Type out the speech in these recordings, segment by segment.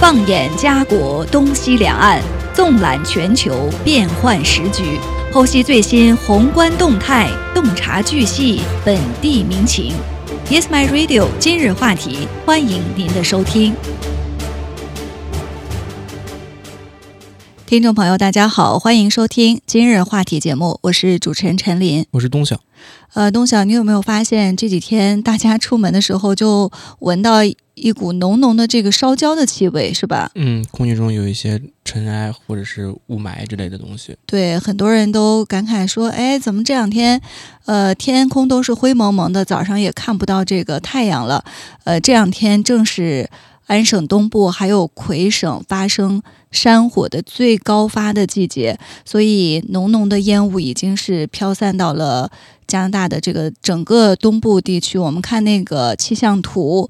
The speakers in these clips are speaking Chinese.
放眼家国东西两岸，纵览全球变幻时局，剖析最新宏观动态，洞察巨细本地民情。Yes, my radio。今日话题，欢迎您的收听。听众朋友，大家好，欢迎收听今日话题节目，我是主持人陈琳，我是东晓。呃，东晓，你有没有发现这几天大家出门的时候就闻到一股浓浓的这个烧焦的气味，是吧？嗯，空气中有一些尘埃或者是雾霾之类的东西。对，很多人都感慨说：“哎，怎么这两天，呃，天空都是灰蒙蒙的，早上也看不到这个太阳了。”呃，这两天正是安省东部还有魁省发生山火的最高发的季节，所以浓浓的烟雾已经是飘散到了。加拿大的这个整个东部地区，我们看那个气象图，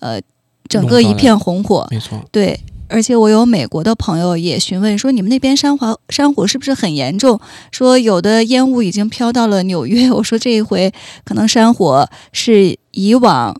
呃，整个一片红火，没错。对，而且我有美国的朋友也询问说，你们那边山火山火是不是很严重？说有的烟雾已经飘到了纽约。我说这一回可能山火是以往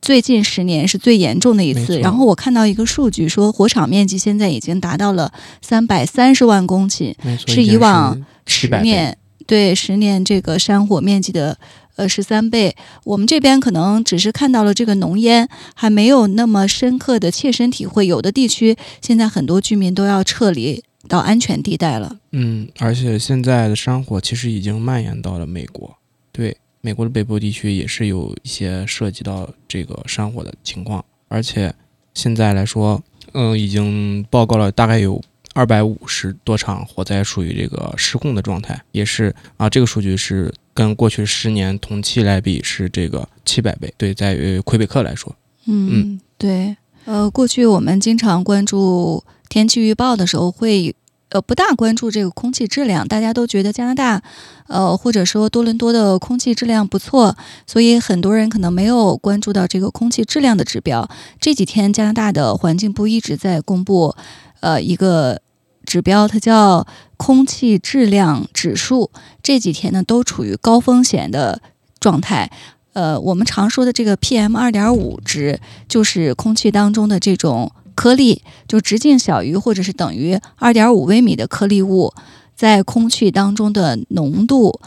最近十年是最严重的一次。然后我看到一个数据说，火场面积现在已经达到了三百三十万公顷，是以往十年。对，十年这个山火面积的呃十三倍，我们这边可能只是看到了这个浓烟，还没有那么深刻的切身体会。有的地区现在很多居民都要撤离到安全地带了。嗯，而且现在的山火其实已经蔓延到了美国，对，美国的北部地区也是有一些涉及到这个山火的情况，而且现在来说，嗯，已经报告了大概有。二百五十多场火灾属于这个失控的状态，也是啊，这个数据是跟过去十年同期来比是这个七百倍。对，在于魁北克来说，嗯，对，呃，过去我们经常关注天气预报的时候，会呃不大关注这个空气质量，大家都觉得加拿大，呃或者说多伦多的空气质量不错，所以很多人可能没有关注到这个空气质量的指标。这几天加拿大的环境部一直在公布，呃一个。指标它叫空气质量指数，这几天呢都处于高风险的状态。呃，我们常说的这个 PM 二点五值，就是空气当中的这种颗粒，就直径小于或者是等于二点五微米的颗粒物在空气当中的浓度。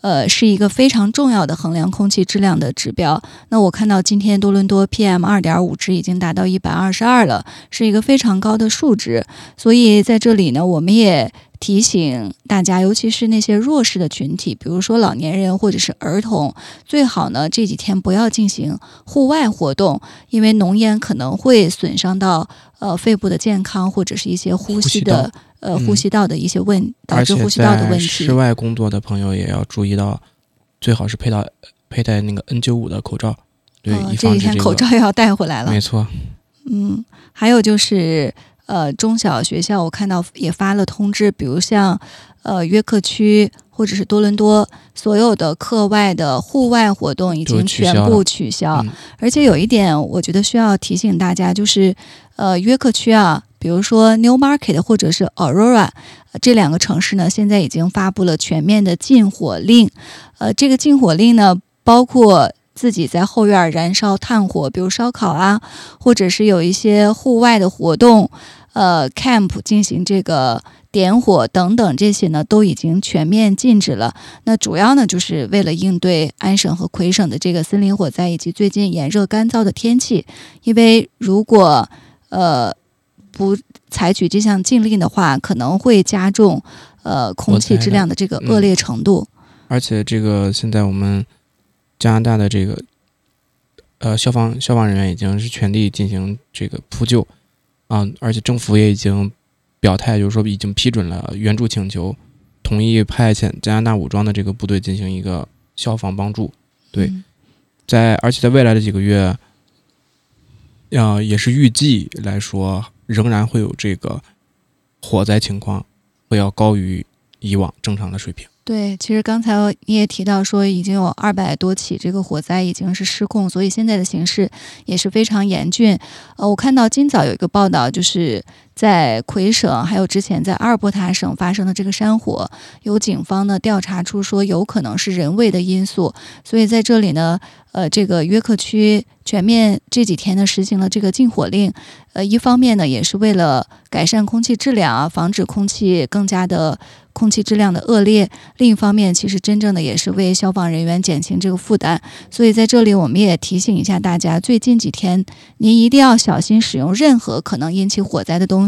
呃，是一个非常重要的衡量空气质量的指标。那我看到今天多伦多 PM 二点五值已经达到一百二十二了，是一个非常高的数值。所以在这里呢，我们也提醒大家，尤其是那些弱势的群体，比如说老年人或者是儿童，最好呢这几天不要进行户外活动，因为浓烟可能会损伤到呃肺部的健康或者是一些呼吸的。呃，呼吸道的一些问导致呼吸道的问题。室外工作的朋友也要注意到，最好是佩戴佩戴那个 N 九五的口罩。对，这几天口罩又要带回来了。没错。嗯，还有就是，呃，中小学校我看到也发了通知，比如像呃约克区或者是多伦多，所有的课外的户外活动已经全部取消。而且有一点，我觉得需要提醒大家，就是呃约克区啊。比如说 Newmarket 或者是 Aurora 这两个城市呢，现在已经发布了全面的禁火令。呃，这个禁火令呢，包括自己在后院燃烧炭火，比如烧烤啊，或者是有一些户外的活动，呃，camp 进行这个点火等等，这些呢都已经全面禁止了。那主要呢，就是为了应对安省和魁省的这个森林火灾以及最近炎热干燥的天气，因为如果呃。不采取这项禁令的话，可能会加重呃空气质量的这个恶劣程度。而且，这个现在我们加拿大的这个呃消防消防人员已经是全力进行这个扑救啊，而且政府也已经表态，就是说已经批准了援助请求，同意派遣加拿大武装的这个部队进行一个消防帮助。对，在而且在未来的几个月，呃也是预计来说。仍然会有这个火灾情况，会要高于以往正常的水平。对，其实刚才你也提到说，已经有二百多起这个火灾已经是失控，所以现在的形势也是非常严峻。呃，我看到今早有一个报道，就是在魁省，还有之前在阿尔伯塔省发生的这个山火，有警方呢调查出说有可能是人为的因素，所以在这里呢，呃，这个约克区全面这几天呢实行了这个禁火令，呃，一方面呢也是为了改善空气质量啊，防止空气更加的。空气质量的恶劣，另一方面，其实真正的也是为消防人员减轻这个负担。所以在这里，我们也提醒一下大家，最近几天您一定要小心使用任何可能引起火灾的东西，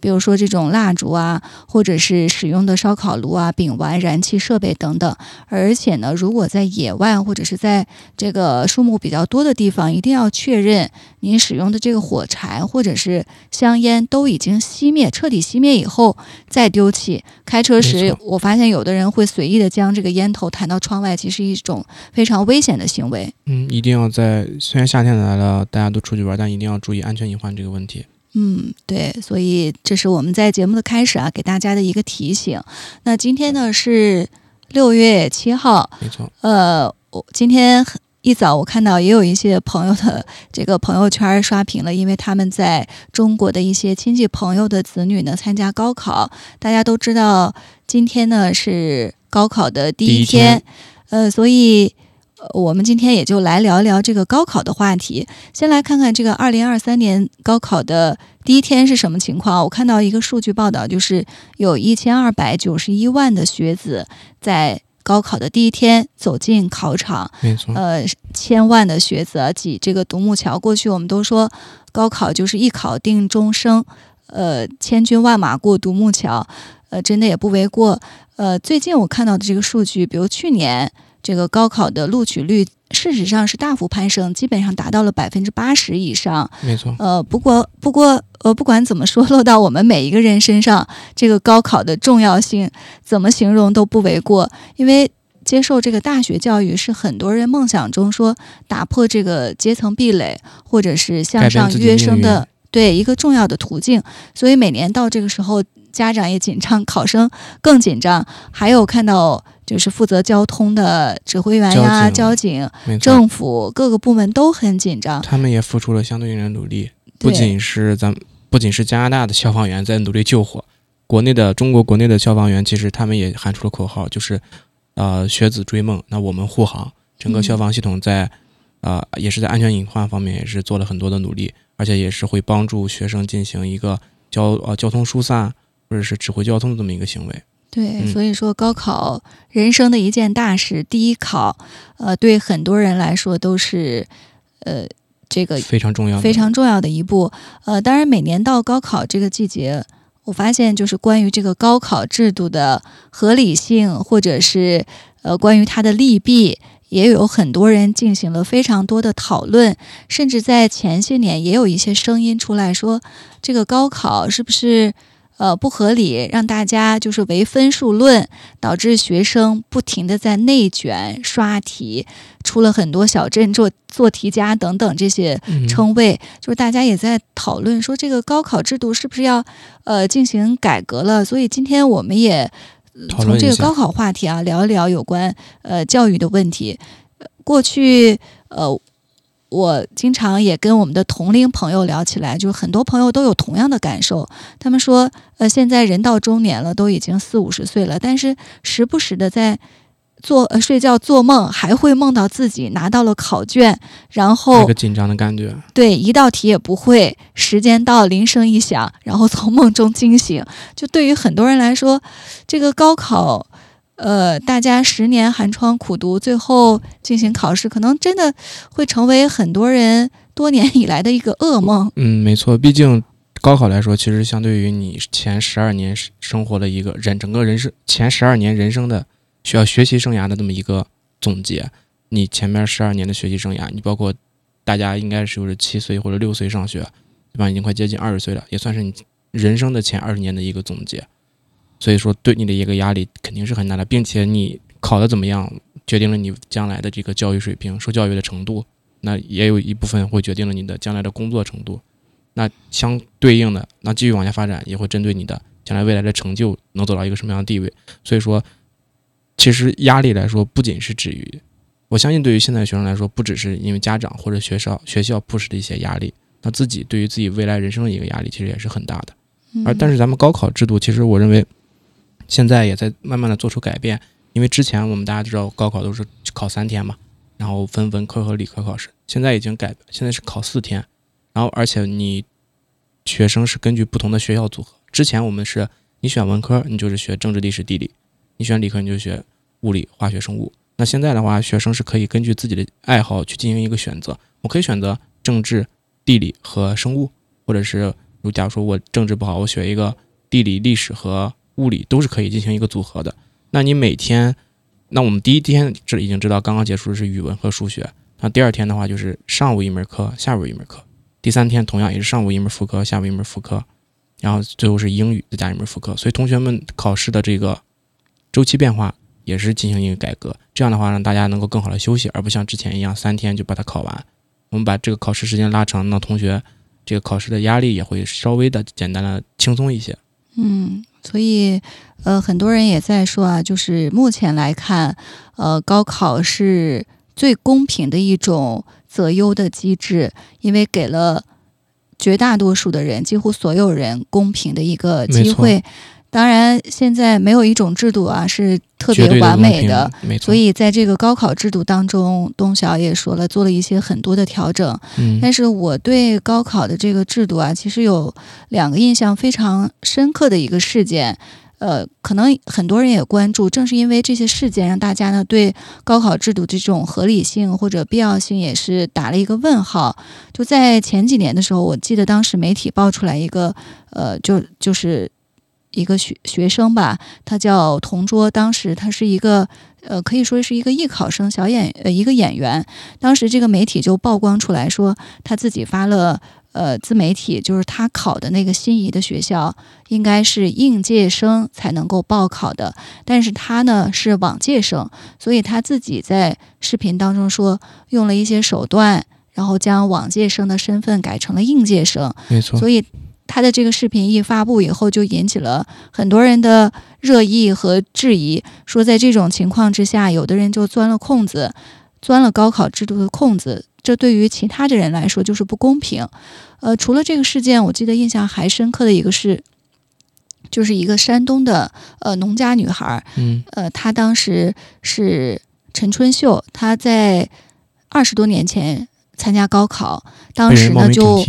比如说这种蜡烛啊，或者是使用的烧烤炉啊、丙烷燃气设备等等。而且呢，如果在野外或者是在这个树木比较多的地方，一定要确认您使用的这个火柴或者是香烟都已经熄灭，彻底熄灭以后再丢弃。开车。时，我发现有的人会随意的将这个烟头弹到窗外，其实一种非常危险的行为。嗯，一定要在虽然夏天来了，大家都出去玩，但一定要注意安全隐患这个问题。嗯，对，所以这是我们在节目的开始啊，给大家的一个提醒。那今天呢是六月七号，没错。呃，我今天。一早我看到也有一些朋友的这个朋友圈刷屏了，因为他们在中国的一些亲戚朋友的子女呢参加高考。大家都知道今天呢是高考的第一天，呃，所以我们今天也就来聊一聊这个高考的话题。先来看看这个二零二三年高考的第一天是什么情况。我看到一个数据报道，就是有一千二百九十一万的学子在。高考的第一天走进考场，没错。呃，千万的学子挤这个独木桥。过去我们都说高考就是一考定终生，呃，千军万马过独木桥，呃，真的也不为过。呃，最近我看到的这个数据，比如去年这个高考的录取率。事实上是大幅攀升，基本上达到了百分之八十以上。没错。呃，不过不过呃，不管怎么说，落到我们每一个人身上，这个高考的重要性怎么形容都不为过。因为接受这个大学教育是很多人梦想中说打破这个阶层壁垒或者是向上跃升的对一个重要的途径。所以每年到这个时候，家长也紧张，考生更紧张。还有看到。就是负责交通的指挥员呀，交警、政府各个部门都很紧张。他们也付出了相对应的努力，不仅是咱，不仅是加拿大的消防员在努力救火，国内的中国国内的消防员其实他们也喊出了口号，就是呃学子追梦，那我们护航。整个消防系统在啊也是在安全隐患方面也是做了很多的努力，而且也是会帮助学生进行一个交呃交通疏散或者是指挥交通的这么一个行为。对，所以说高考人生的一件大事，第一考，呃，对很多人来说都是，呃，这个非常重要、非常重要的一步。呃，当然，每年到高考这个季节，我发现就是关于这个高考制度的合理性，或者是呃，关于它的利弊，也有很多人进行了非常多的讨论。甚至在前些年，也有一些声音出来说，这个高考是不是？呃，不合理，让大家就是唯分数论，导致学生不停的在内卷刷题，出了很多小镇做做题家等等这些称谓，就是大家也在讨论说这个高考制度是不是要呃进行改革了。所以今天我们也从这个高考话题啊聊一聊有关呃教育的问题。过去呃。我经常也跟我们的同龄朋友聊起来，就是很多朋友都有同样的感受。他们说，呃，现在人到中年了，都已经四五十岁了，但是时不时的在做呃睡觉做梦，还会梦到自己拿到了考卷，然后一个紧张的感觉。对，一道题也不会，时间到铃声一响，然后从梦中惊醒。就对于很多人来说，这个高考。呃，大家十年寒窗苦读，最后进行考试，可能真的会成为很多人多年以来的一个噩梦。嗯，没错，毕竟高考来说，其实相对于你前十二年生活的一个人整个人生前十二年人生的需要学习生涯的这么一个总结。你前面十二年的学习生涯，你包括大家应该是就是七岁或者六岁上学，对吧？已经快接近二十岁了，也算是你人生的前二十年的一个总结。所以说，对你的一个压力肯定是很大的，并且你考的怎么样，决定了你将来的这个教育水平、受教育的程度，那也有一部分会决定了你的将来的工作程度。那相对应的，那继续往下发展，也会针对你的将来未来的成就能走到一个什么样的地位。所以说，其实压力来说，不仅是止于，我相信对于现在学生来说，不只是因为家长或者学校学校 push 的一些压力，那自己对于自己未来人生的一个压力，其实也是很大的。而但是咱们高考制度，其实我认为现在也在慢慢的做出改变。因为之前我们大家知道高考都是考三天嘛，然后分文科和理科考试，现在已经改，现在是考四天，然后而且你学生是根据不同的学校组合。之前我们是你选文科，你就是学政治、历史、地理；你选理科，你就学物理、化学、生物。那现在的话，学生是可以根据自己的爱好去进行一个选择。我可以选择政治、地理和生物，或者是如假如说我政治不好，我选一个地理、历史和物理都是可以进行一个组合的。那你每天，那我们第一天这已经知道，刚刚结束的是语文和数学。那第二天的话就是上午一门课，下午一门课。第三天同样也是上午一门副科，下午一门副科，然后最后是英语再加一门副科。所以同学们考试的这个周期变化。也是进行一个改革，这样的话让大家能够更好的休息，而不像之前一样三天就把它考完。我们把这个考试时间拉长，那同学这个考试的压力也会稍微的简单的轻松一些。嗯，所以呃，很多人也在说啊，就是目前来看，呃，高考是最公平的一种择优的机制，因为给了绝大多数的人，几乎所有人公平的一个机会。当然，现在没有一种制度啊是特别完美的，所以在这个高考制度当中，东晓也说了，做了一些很多的调整。嗯，但是我对高考的这个制度啊，其实有两个印象非常深刻的一个事件，呃，可能很多人也关注，正是因为这些事件，让大家呢对高考制度这种合理性或者必要性也是打了一个问号。就在前几年的时候，我记得当时媒体爆出来一个，呃，就就是。一个学学生吧，他叫同桌。当时他是一个，呃，可以说是一个艺考生，小演呃一个演员。当时这个媒体就曝光出来说，他自己发了呃自媒体，就是他考的那个心仪的学校应该是应届生才能够报考的，但是他呢是往届生，所以他自己在视频当中说用了一些手段，然后将往届生的身份改成了应届生。没错，所以。他的这个视频一发布以后，就引起了很多人的热议和质疑，说在这种情况之下，有的人就钻了空子，钻了高考制度的空子，这对于其他的人来说就是不公平。呃，除了这个事件，我记得印象还深刻的一个是，就是一个山东的呃农家女孩，嗯，呃，她当时是陈春秀，她在二十多年前。参加高考，当时呢就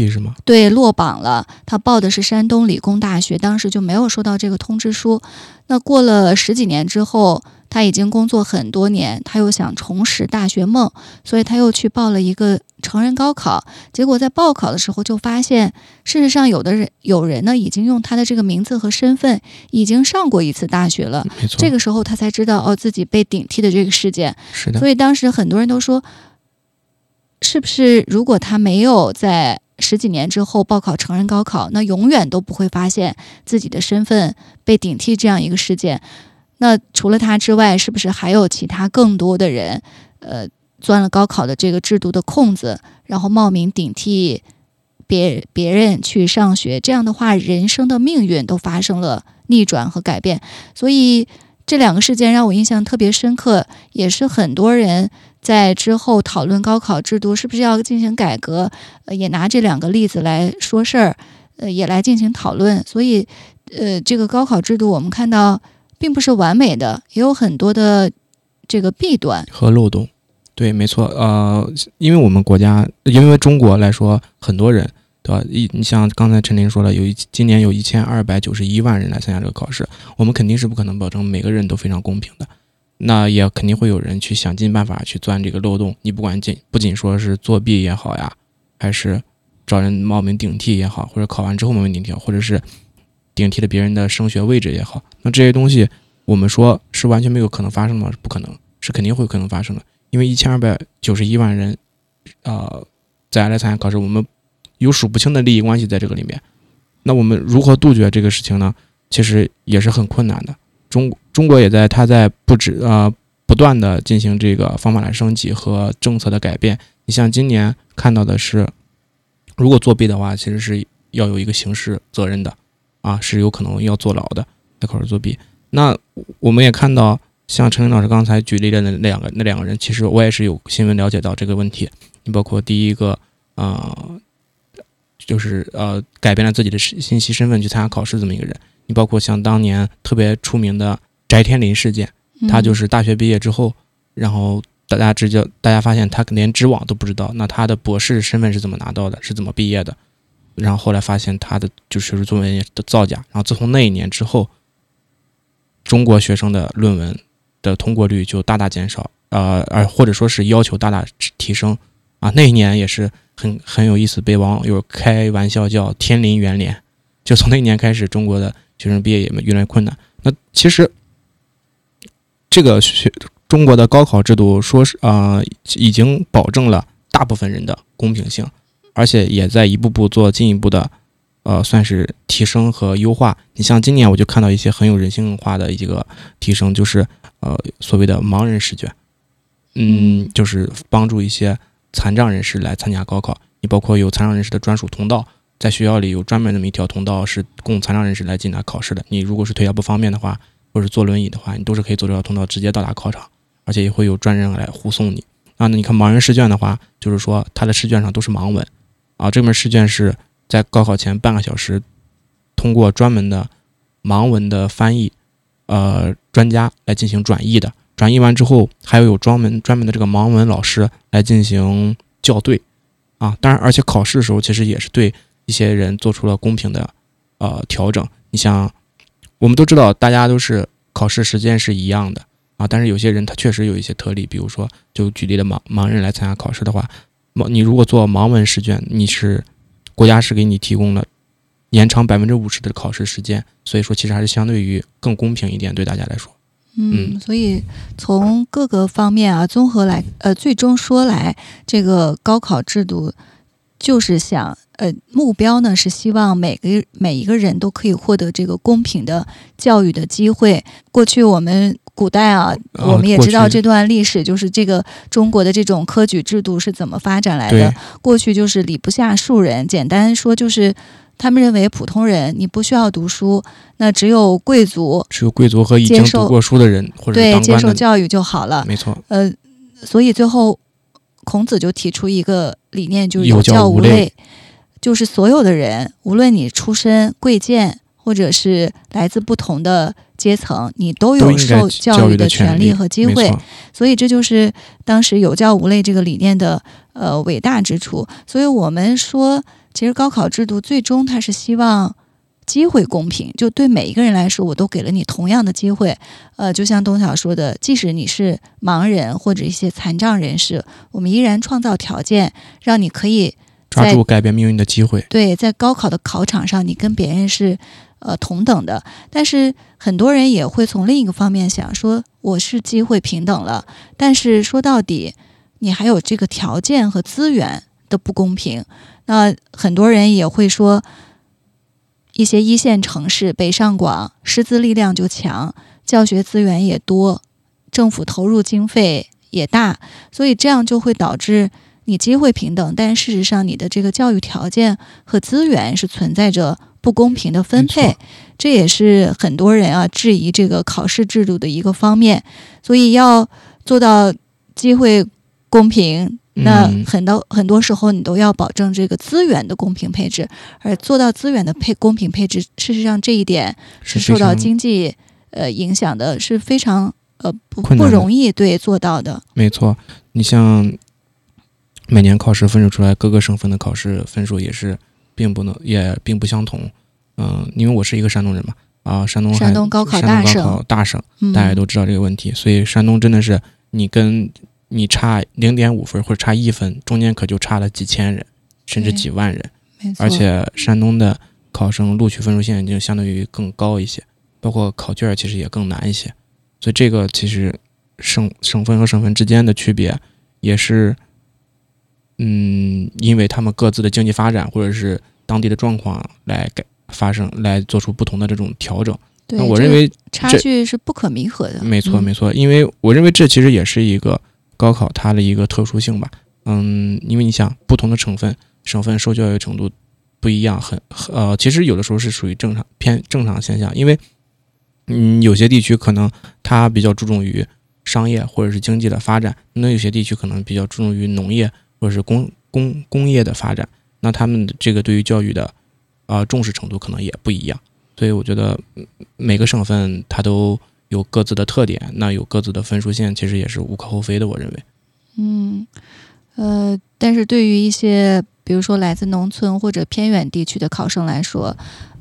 对落榜了。他报的是山东理工大学，当时就没有收到这个通知书。那过了十几年之后，他已经工作很多年，他又想重拾大学梦，所以他又去报了一个成人高考。结果在报考的时候就发现，事实上有的人有人呢已经用他的这个名字和身份已经上过一次大学了。这个时候他才知道哦自己被顶替的这个事件。是的，所以当时很多人都说。是不是如果他没有在十几年之后报考成人高考，那永远都不会发现自己的身份被顶替这样一个事件？那除了他之外，是不是还有其他更多的人，呃，钻了高考的这个制度的空子，然后冒名顶替别别人去上学？这样的话，人生的命运都发生了逆转和改变。所以这两个事件让我印象特别深刻，也是很多人。在之后讨论高考制度是不是要进行改革，呃，也拿这两个例子来说事儿，呃，也来进行讨论。所以，呃，这个高考制度我们看到并不是完美的，也有很多的这个弊端和漏洞。对，没错。呃，因为我们国家，因为中国来说，很多人，对吧？一，你像刚才陈林说了，有一今年有一千二百九十一万人来参加这个考试，我们肯定是不可能保证每个人都非常公平的。那也肯定会有人去想尽办法去钻这个漏洞。你不管仅不仅说是作弊也好呀，还是找人冒名顶替也好，或者考完之后冒名顶替，或者是顶替了别人的升学位置也好，那这些东西我们说是完全没有可能发生的吗？不可能，是肯定会可能发生的。因为一千二百九十一万人，呃，在来参加考试，我们有数不清的利益关系在这个里面。那我们如何杜绝这个事情呢？其实也是很困难的。中中国也在，他在不止呃不断的进行这个方法的升级和政策的改变。你像今年看到的是，如果作弊的话，其实是要有一个刑事责任的，啊，是有可能要坐牢的，在考试作弊。那我们也看到，像陈林老师刚才举例的那两个那两个人，其实我也是有新闻了解到这个问题。你包括第一个啊，就是呃改变了自己的信息身份去参加考试这么一个人。你包括像当年特别出名的翟天临事件，他就是大学毕业之后，然后大家直接大家发现他连知网都不知道，那他的博士身份是怎么拿到的？是怎么毕业的？然后后来发现他的就学术作文的造假。然后自从那一年之后，中国学生的论文的通过率就大大减少，呃，而或者说是要求大大提升。啊，那一年也是很很有意思，被网友开玩笑叫“天临元年”。就从那一年开始，中国的。学生毕业也越来越困难。那其实，这个学中国的高考制度，说是啊，已经保证了大部分人的公平性，而且也在一步步做进一步的，呃，算是提升和优化。你像今年我就看到一些很有人性化的一个提升，就是呃，所谓的盲人试卷，嗯，就是帮助一些残障人士来参加高考。你包括有残障人士的专属通道。在学校里有专门那么一条通道，是供残障人士来进来考试的。你如果是腿脚不方便的话，或者坐轮椅的话，你都是可以走这条通道直接到达考场，而且也会有专人来护送你。啊，那你看盲人试卷的话，就是说他的试卷上都是盲文，啊，这门试卷是在高考前半个小时，通过专门的盲文的翻译，呃，专家来进行转译的。转译完之后，还要有专门专门的这个盲文老师来进行校对，啊，当然，而且考试的时候其实也是对。一些人做出了公平的呃调整。你像，我们都知道，大家都是考试时间是一样的啊，但是有些人他确实有一些特例，比如说，就举例的盲盲人来参加考试的话，盲你如果做盲文试卷，你是国家是给你提供了延长百分之五十的考试时间，所以说其实还是相对于更公平一点，对大家来说。嗯，所以从各个方面啊，综合来呃，最终说来，这个高考制度就是想。呃，目标呢是希望每个每一个人都可以获得这个公平的教育的机会。过去我们古代啊，我们也知道这段历史，就是这个中国的这种科举制度是怎么发展来的。过去就是礼不下庶人，简单说就是他们认为普通人你不需要读书，那只有贵族，只有贵族和已经读过书的人或者对接受教育就好了。没错。呃，所以最后孔子就提出一个理念，就是有教无类。就是所有的人，无论你出身贵贱，或者是来自不同的阶层，你都有受教育的权利和机会。所以这就是当时有教无类这个理念的呃伟大之处。所以我们说，其实高考制度最终它是希望机会公平，就对每一个人来说，我都给了你同样的机会。呃，就像东晓说的，即使你是盲人或者一些残障人士，我们依然创造条件，让你可以。抓住改变命运的机会。对，在高考的考场上，你跟别人是呃同等的。但是很多人也会从另一个方面想，说我是机会平等了，但是说到底，你还有这个条件和资源的不公平。那很多人也会说，一些一线城市北上广师资力量就强，教学资源也多，政府投入经费也大，所以这样就会导致。你机会平等，但事实上你的这个教育条件和资源是存在着不公平的分配，这也是很多人啊质疑这个考试制度的一个方面。所以要做到机会公平，那很多很多时候你都要保证这个资源的公平配置，而做到资源的配公平配置，事实上这一点是受到经济呃影响的，是非常呃不不容易对做到的。没错，你像。每年考试分数出来，各个省份的考试分数也是并不能，也并不相同。嗯，因为我是一个山东人嘛，啊，山东山东高考大省，大省，大家都知道这个问题，所以山东真的是你跟你差零点五分或者差一分，中间可就差了几千人，甚至几万人。而且山东的考生录取分数线就相对于更高一些，包括考卷其实也更难一些。所以这个其实省省份和省份之间的区别也是。嗯，因为他们各自的经济发展或者是当地的状况来改发生，来做出不同的这种调整。那我认为差距是不可弥合的。没错，没错。因为我认为这其实也是一个高考它的一个特殊性吧。嗯，因为你想，不同的省份、省份受教育程度不一样，很呃，其实有的时候是属于正常偏正常现象。因为嗯，有些地区可能它比较注重于商业或者是经济的发展，那有些地区可能比较注重于农业。或者是工工工业的发展，那他们这个对于教育的啊重视程度可能也不一样。所以我觉得每个省份它都有各自的特点，那有各自的分数线，其实也是无可厚非的。我认为，嗯，呃，但是对于一些比如说来自农村或者偏远地区的考生来说，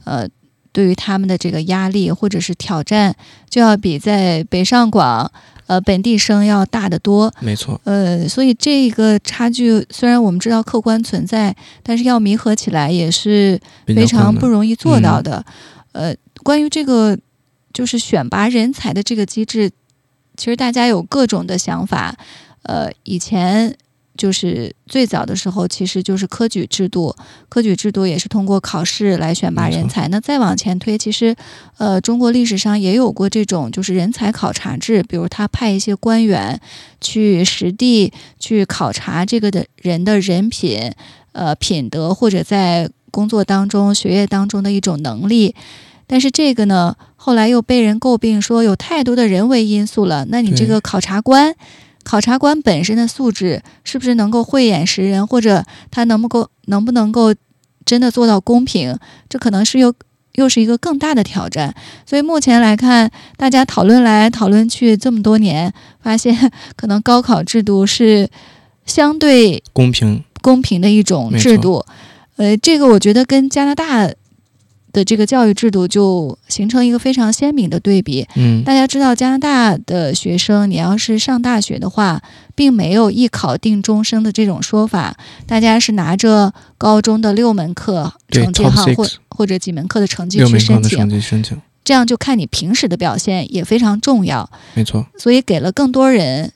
呃，对于他们的这个压力或者是挑战，就要比在北上广呃本地生要大得多。没错，呃，所以这个差距虽然我们知道客观存在，但是要弥合起来也是非常不容易做到的。呃，关于这个就是选拔人才的这个机制，其实大家有各种的想法。呃，以前就是最早的时候，其实就是科举制度，科举制度也是通过考试来选拔人才。那再往前推，其实呃，中国历史上也有过这种就是人才考察制，比如他派一些官员去实地去考察这个的人的人品、呃品德或者在。工作当中、学业当中的一种能力，但是这个呢，后来又被人诟病说有太多的人为因素了。那你这个考察官，考察官本身的素质是不是能够慧眼识人，或者他能不够能不能够真的做到公平？这可能是又又是一个更大的挑战。所以目前来看，大家讨论来讨论去这么多年，发现可能高考制度是相对公平公平的一种制度。呃，这个我觉得跟加拿大的这个教育制度就形成一个非常鲜明的对比。嗯，大家知道加拿大的学生，你要是上大学的话，并没有一考定终生的这种说法，大家是拿着高中的六门课成绩哈，或或者几门课的成绩去申请，申请，这样就看你平时的表现也非常重要。没错，所以给了更多人。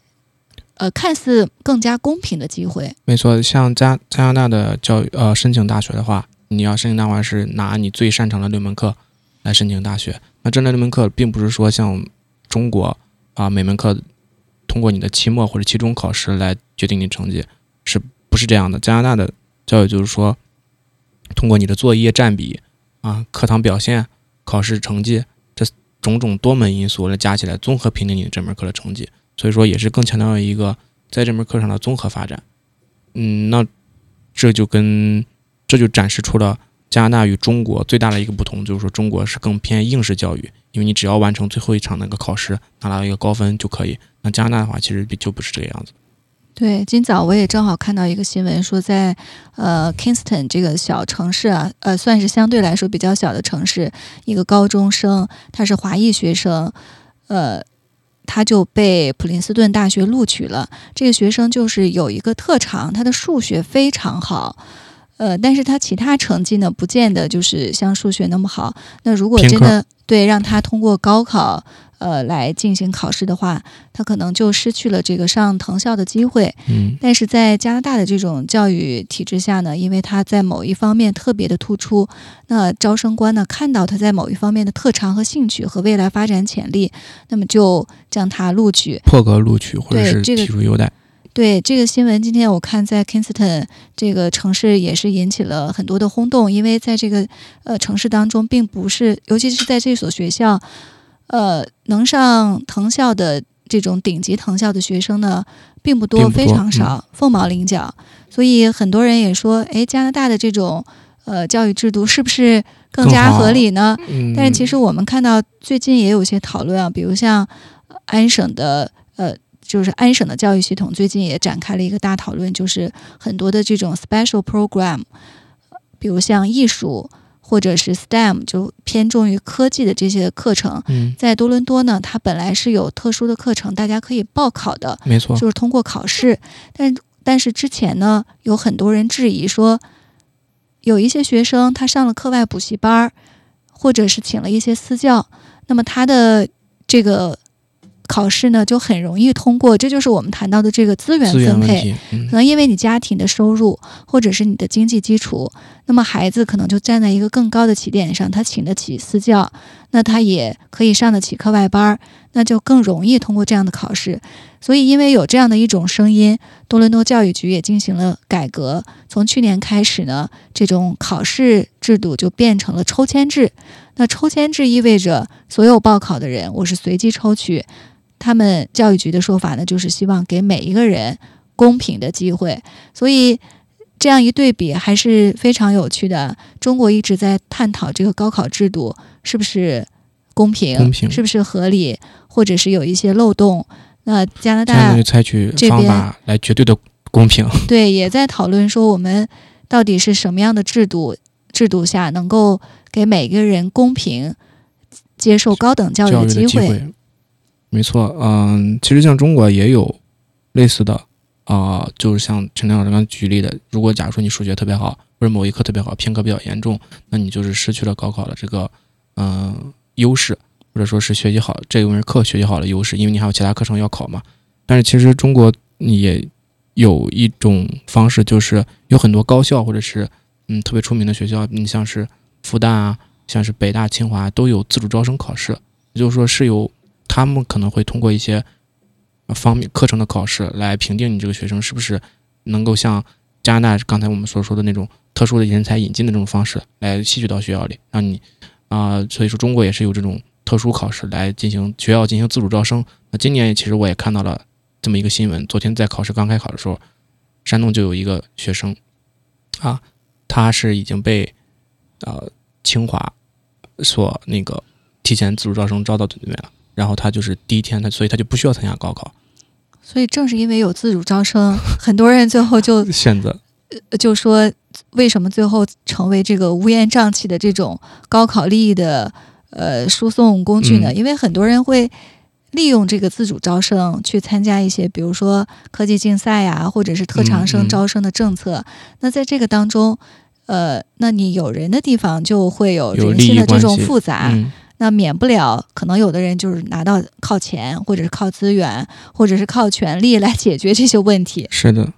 呃，看似更加公平的机会。没错，像加加拿大的教育，呃，申请大学的话，你要申请大学是拿你最擅长的六门课来申请大学。那这六门课并不是说像中国啊，每门课通过你的期末或者期中考试来决定你成绩，是不是这样的？加拿大的教育就是说，通过你的作业占比啊、课堂表现、考试成绩这种种多门因素来加起来，综合评定你这门课的成绩。所以说，也是更强调一个在这门课上的综合发展。嗯，那这就跟这就展示出了加拿大与中国最大的一个不同，就是说中国是更偏应试教育，因为你只要完成最后一场那个考试，拿到一个高分就可以。那加拿大的话，其实就不是这个样子。对，今早我也正好看到一个新闻，说在呃 Kingston 这个小城市啊，呃，算是相对来说比较小的城市，一个高中生，他是华裔学生，呃。他就被普林斯顿大学录取了。这个学生就是有一个特长，他的数学非常好，呃，但是他其他成绩呢，不见得就是像数学那么好。那如果真的对让他通过高考。呃，来进行考试的话，他可能就失去了这个上藤校的机会。嗯，但是在加拿大的这种教育体制下呢，因为他在某一方面特别的突出，那招生官呢看到他在某一方面的特长和兴趣和未来发展潜力，那么就将他录取，破格录取或者是提出优待。对这个新闻，今天我看在 Kingston 这个城市也是引起了很多的轰动，因为在这个呃城市当中，并不是，尤其是在这所学校。呃，能上藤校的这种顶级藤校的学生呢，并不多，非常少，凤毛麟角。所以很多人也说，哎，加拿大的这种呃教育制度是不是更加合理呢？但是其实我们看到最近也有些讨论啊，比如像安省的呃，就是安省的教育系统最近也展开了一个大讨论，就是很多的这种 special program，比如像艺术。或者是 STEM 就偏重于科技的这些课程，在多伦多呢，它本来是有特殊的课程，大家可以报考的，没错，就是通过考试。但但是之前呢，有很多人质疑说，有一些学生他上了课外补习班儿，或者是请了一些私教，那么他的这个。考试呢就很容易通过，这就是我们谈到的这个资源分配。可能因为你家庭的收入或者是你的经济基础，那么孩子可能就站在一个更高的起点上，他请得起私教，那他也可以上得起课外班，那就更容易通过这样的考试。所以，因为有这样的一种声音，多伦多教育局也进行了改革。从去年开始呢，这种考试制度就变成了抽签制。那抽签制意味着所有报考的人，我是随机抽取。他们教育局的说法呢，就是希望给每一个人公平的机会，所以这样一对比还是非常有趣的。中国一直在探讨这个高考制度是不是公平，公平是不是合理，或者是有一些漏洞。那加拿大采取这边方法来绝对的公平。对也在讨论说，我们到底是什么样的制度制度下能够给每个人公平接受高等教育的机会？机会，没错，嗯，其实像中国也有类似的啊、就是像陈亮老师刚举例的，如果假如说你数学特别好，或者某一科特别好，偏科比较严重，那你就是失去了高考的这个嗯、优势，或者说是学习好这一门课学习好的优势，因为你还有其他课程要考嘛。但是其实中国也有一种方式，就是有很多高校或者是嗯特别出名的学校，你像是复旦啊，像是北大、清华都有自主招生考试，也就是说是由他们可能会通过一些方面课程的考试来评定你这个学生是不是能够像加拿大刚才我们所说的那种特殊的人才引进的这种方式来吸取到学校里，让你啊、所以说中国也是有这种特殊考试来进行学校进行自主招生。那今年其实我也看到了这么一个新闻，昨天在考试刚开考的时候，山东就有一个学生啊，他是已经被呃清华所那个提前自主招生招到这里面了，然后他就是第一天他所以他就不需要参加高考，所以正是因为有自主招生，很多人最后就 选择就说，为什么最后成为这个乌烟瘴气的这种高考利益的呃输送工具呢？嗯因为很多人会利用这个自主招生去参加一些，比如说科技竞赛呀，或者是特长嗯生嗯招生的政策。那在这个当中，呃，那你有人的地方就会有人有利益性的这种复杂。嗯那免不了，可能有的人就是拿到靠钱，或者是靠资源，或者是靠权力来解决这些问题。是的，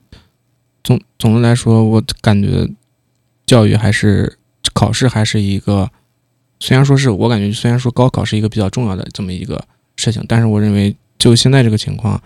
总总的来说，我感觉教育还是考试还是一个，虽然说是我感觉虽然说高考是一个比较重要的这么一个事情，但是我认为就现在这个情况，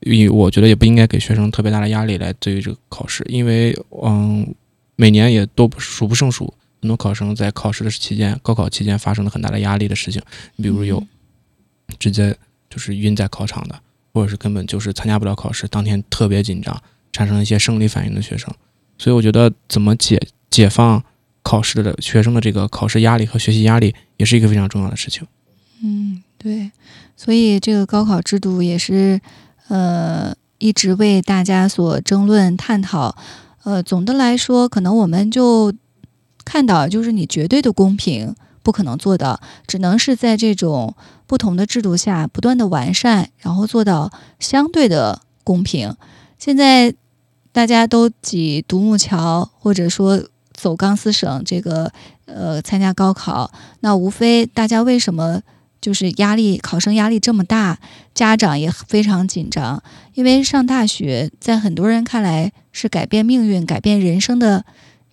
以我觉得也不应该给学生特别大的压力来对于这个考试，因为嗯，每年也都不数不胜数，很多考生在考试的期间，高考期间发生了很大的压力的事情，你比如有嗯直接就是晕在考场的，或者是根本就是参加不了考试，当天特别紧张，产生一些生理反应的学生。所以我觉得怎么解解放考试的学生的这个考试压力和学习压力，也是一个非常重要的事情。嗯，对，所以这个高考制度也是呃一直为大家所争论探讨。呃，总的来说，可能我们就看到，就是你绝对的公平不可能做到，只能是在这种不同的制度下不断的完善，然后做到相对的公平。现在大家都挤独木桥，或者说走钢丝绳，这个呃参加高考，那无非大家为什么就是压力，考生压力这么大，家长也非常紧张，因为上大学在很多人看来是改变命运、改变人生的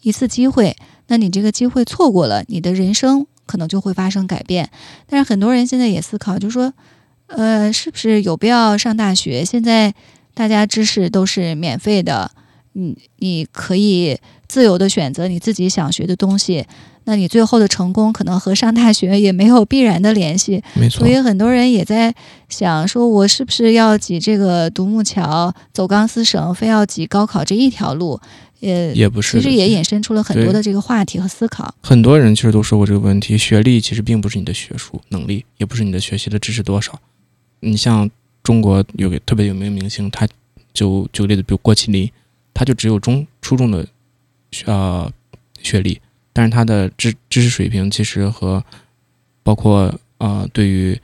一次机会。那你这个机会错过了，你的人生可能就会发生改变。但是很多人现在也思考，就说，呃，是不是有必要上大学？现在大家知识都是免费的，你你可以自由的选择你自己想学的东西。那你最后的成功可能和上大学也没有必然的联系，没错所，以很多人也在想，说我是不是要挤这个独木桥、走钢丝绳，非要挤高考这一条路？也，也不是。其实也衍生出了很多的这个话题和思考。很多人其实都说过这个问题，学历其实并不是你的学术能力，也不是你的学习的知识多少。你像中国有个特别有名的明星，他就举个例子，比如郭麒麟，他就只有中初中的呃学历，但是他的知知识水平其实和包括呃对于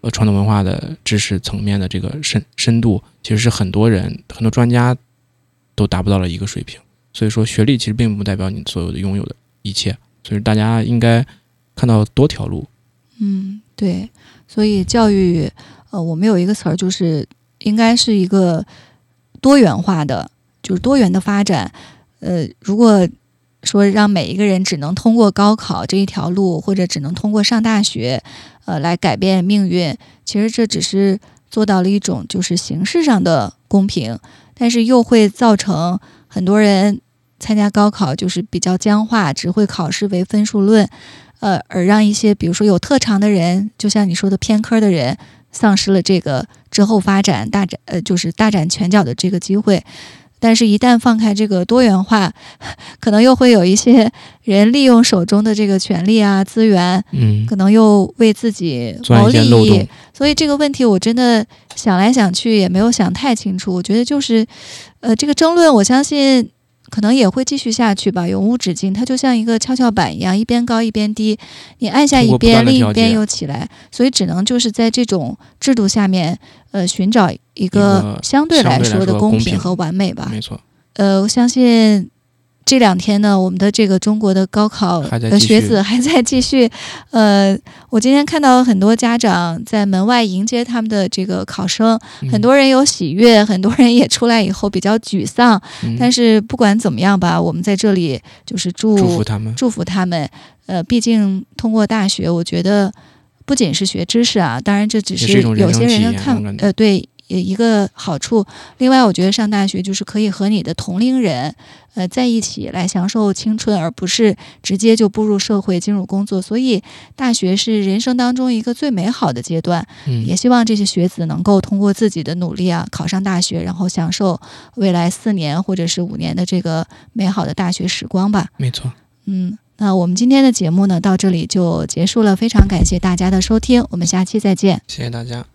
呃传统文化的知识层面的这个深深度，其实是很多人很多专家都达不到了一个水平。所以说，学历其实并不代表你所有的拥有的一切，所以大家应该看到多条路。嗯，对，所以教育，呃，我们有一个词儿，就是应该是一个多元化的，就是多元的发展。呃，如果说让每一个人只能通过高考这一条路，或者只能通过上大学，呃，来改变命运，其实这只是做到了一种就是形式上的公平，但是又会造成很多人参加高考就是比较僵化，只会考试为分数论。呃，而让一些比如说有特长的人，就像你说的偏科的人，丧失了这个之后发展大展呃，就是大展拳脚的这个机会。但是，一旦放开这个多元化，可能又会有一些 人利用手中的这个权利啊、资源，嗯，可能又为自己谋利益。所以这个问题，我真的想来想去也没有想太清楚。我觉得就是，呃，这个争论，我相信。可能也会继续下去吧，永无止境。它就像一个跷跷板一样，一边高一边低，你按下一边，另一边又起来，所以只能就是在这种制度下面，呃，寻找一个相对来说的公平和完美吧。没错。呃，我相信。这两天呢，我们的这个中国的高考的学子 还在继续。呃，我今天看到很多家长在门外迎接他们的这个考生，很多人有喜悦，很多人也出来以后比较沮丧。但是不管怎么样吧，我们在这里就是祝祝福他们，祝福他们。呃，毕竟通过大学，我觉得不仅是学知识啊，当然这只是有些人的看呃对。一个好处，另外我觉得上大学就是可以和你的同龄人，呃，在一起来享受青春，而不是直接就步入社会进入工作。所以大学是人生当中一个最美好的阶段。嗯，也希望这些学子能够通过自己的努力啊，考上大学，然后享受未来四年或者是五年的这个美好的大学时光吧。没错。嗯，那我们今天的节目呢，到这里就结束了。非常感谢大家的收听，我们下期再见。谢谢大家。